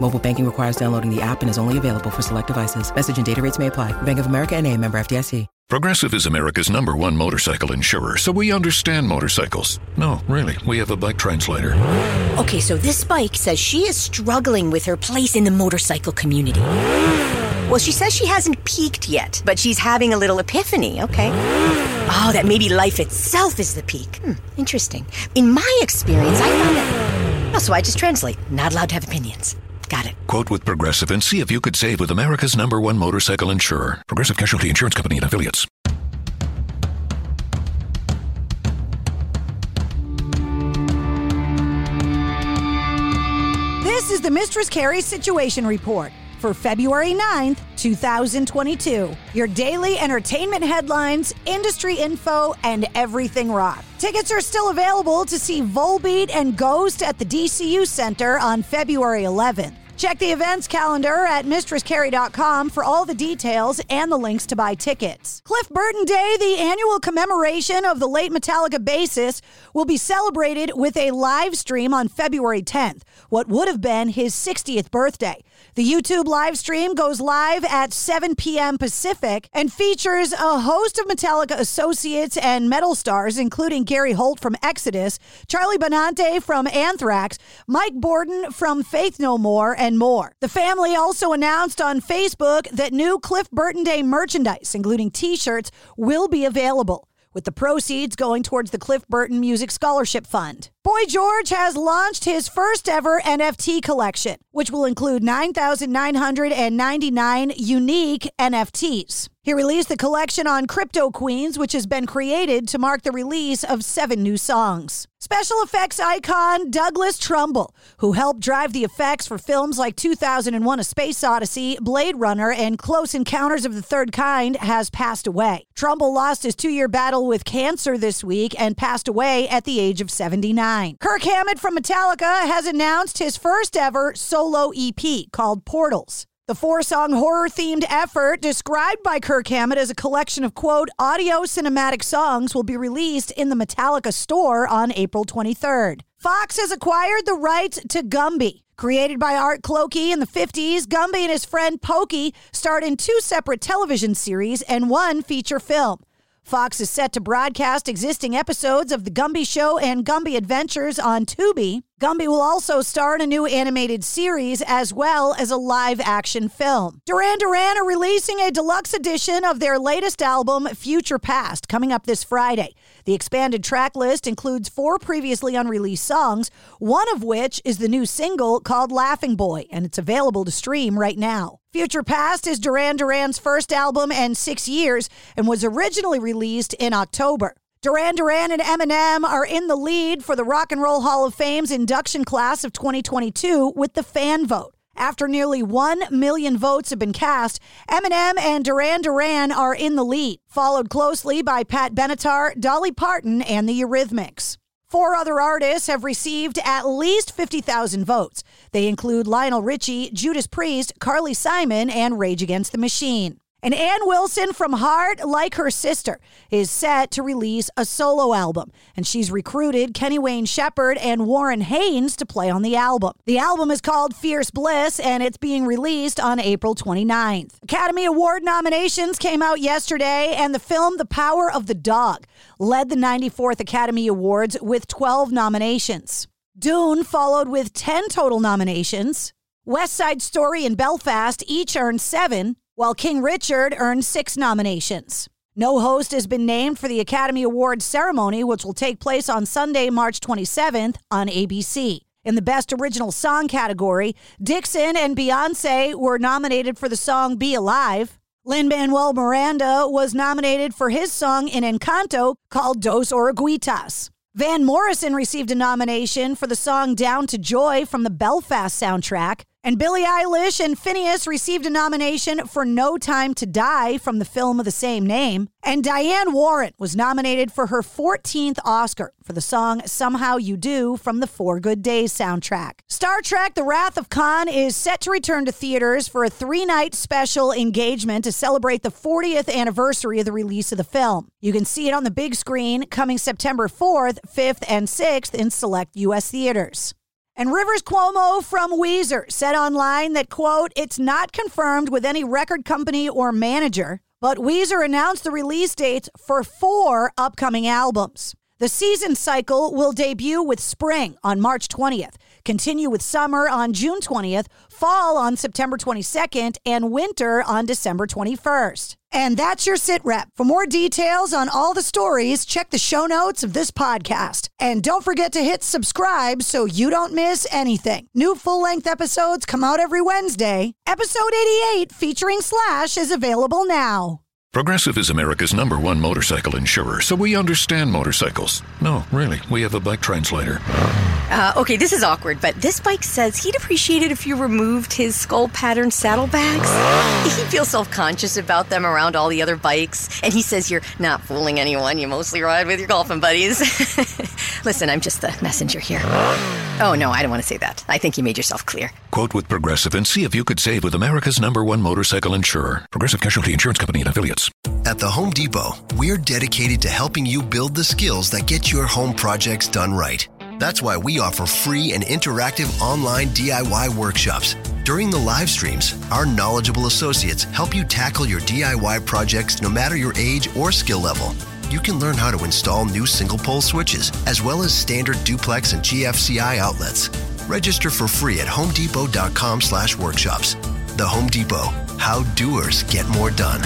Mobile banking requires downloading the app and is only available for select devices. Message and data rates may apply. Bank of America and a member FDIC. Progressive is America's number one motorcycle insurer, so we understand motorcycles. No, really, we have a bike translator. Okay, so this bike says she is struggling with her place in the motorcycle community. Well, she says she hasn't peaked yet, but she's having a little epiphany, okay? Oh, that maybe life itself is the peak. Hmm, interesting. In my experience, I found that. Oh, so I just translate. Not allowed to have opinions. Got it. Quote with Progressive and see if you could save with America's number one motorcycle insurer, Progressive Casualty Insurance Company and affiliates. This is the Mistress Carrie Situation Report for February 9th, 2022. Your daily entertainment headlines, industry info, and everything rock. Tickets are still available to see Volbeat and Ghost at the DCU Center on February 11th. Check the events calendar at mistresscarrie.com for all the details and the links to buy tickets. Cliff Burton Day, the annual commemoration of the late Metallica bassist, will be celebrated with a live stream on February 10th, what would have been his 60th birthday. The YouTube live stream goes live at 7 p.m. Pacific and features a host of Metallica associates and metal stars, including Gary Holt from Exodus, Charlie Benante from Anthrax, Mike Bordin from Faith No More, and more. The family also announced on Facebook that new Cliff Burton Day merchandise, including t shirts, will be available, with the proceeds going towards the Cliff Burton Music Scholarship Fund. Boy George has launched his first ever NFT collection, which will include 9,999 unique NFTs. He released the collection on Crypto Queens, which has been created to mark the release of seven new songs. Special effects icon Douglas Trumbull, who helped drive the effects for films like 2001 A Space Odyssey, Blade Runner, and Close Encounters of the Third Kind, has passed away. Trumbull lost his two year battle with cancer this week and passed away at the age of 79. Kirk Hammett from Metallica has announced his first ever solo EP called Portals. The four song horror themed effort, described by Kirk Hammett as a collection of, quote, audio cinematic songs, will be released in the Metallica store on April 23rd. Fox has acquired the rights to Gumby. Created by Art Clokey in the 50s, Gumby and his friend Pokey starred in two separate television series and one feature film. Fox is set to broadcast existing episodes of The Gumby Show and Gumby Adventures on Tubi. Gumby will also star in a new animated series as well as a live action film. Duran Duran are releasing a deluxe edition of their latest album, Future Past, coming up this Friday. The expanded track list includes four previously unreleased songs, one of which is the new single called Laughing Boy, and it's available to stream right now. Future Past is Duran Duran's first album in six years and was originally released in October. Duran Duran and Eminem are in the lead for the Rock and Roll Hall of Fame's induction class of 2022 with the fan vote. After nearly 1 million votes have been cast, Eminem and Duran Duran are in the lead, followed closely by Pat Benatar, Dolly Parton, and the Eurythmics. Four other artists have received at least 50,000 votes. They include Lionel Richie, Judas Priest, Carly Simon, and Rage Against the Machine. And Ann Wilson from Heart, like her sister, is set to release a solo album. And she's recruited Kenny Wayne Shepherd and Warren Haynes to play on the album. The album is called Fierce Bliss and it's being released on April 29th. Academy Award nominations came out yesterday, and the film The Power of the Dog led the 94th Academy Awards with 12 nominations. Dune followed with 10 total nominations. West Side Story and Belfast each earned seven while King Richard earned six nominations. No host has been named for the Academy Awards ceremony, which will take place on Sunday, March 27th on ABC. In the Best Original Song category, Dixson and Beyonce were nominated for the song Be Alive. Lin Manuel Miranda was nominated for his song in Encanto called Dos Oruguitas. Van Morrison received a nomination for the song Down to Joy from the Belfast soundtrack. And Billie Eilish and Finneas received a nomination for No Time to Die from the film of the same name. And Diane Warren was nominated for her 14th Oscar for the song Somehow You Do from the Four Good Days soundtrack. Star Trek The Wrath of Khan is set to return to theaters for a three night special engagement to celebrate the 40th anniversary of the release of the film. You can see it on the big screen coming September 4th, 5th, and 6th in select U.S. theaters. And Rivers Cuomo from Weezer said online that, quote, it's not confirmed with any record company or manager, but Weezer announced the release dates for four upcoming albums. The season cycle will debut with spring on March 20th, continue with summer on June 20th, fall on September 22nd, and winter on December 21st. And that's your sit rep. For more details on all the stories, check the show notes of this podcast. And don't forget to hit subscribe so you don't miss anything. New full length episodes come out every Wednesday. Episode 88 featuring Slash is available now. Progressive is America's number one motorcycle insurer, so we understand motorcycles. No, really, we have a bike translator. Uh, okay, this is awkward, but this bike says he'd appreciate it if you removed his skull pattern saddlebags. he feels self conscious about them around all the other bikes, and he says you're not fooling anyone. You mostly ride with your golfing buddies. Listen, I'm just the messenger here. Oh, no, I don't want to say that. I think you made yourself clear. Quote with Progressive and see if you could save with America's number one motorcycle insurer, Progressive Casualty Insurance Company and affiliates. At the Home Depot, we're dedicated to helping you build the skills that get your home projects done right. That's why we offer free and interactive online DIY workshops. During the live streams, our knowledgeable associates help you tackle your DIY projects no matter your age or skill level. You can learn how to install new single pole switches, as well as standard duplex and GFCI outlets. Register for free at homedepot.com slash workshops. The Home Depot, how doers get more done.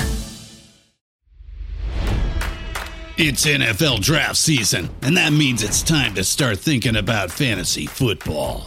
It's NFL draft season, and that means it's time to start thinking about fantasy football.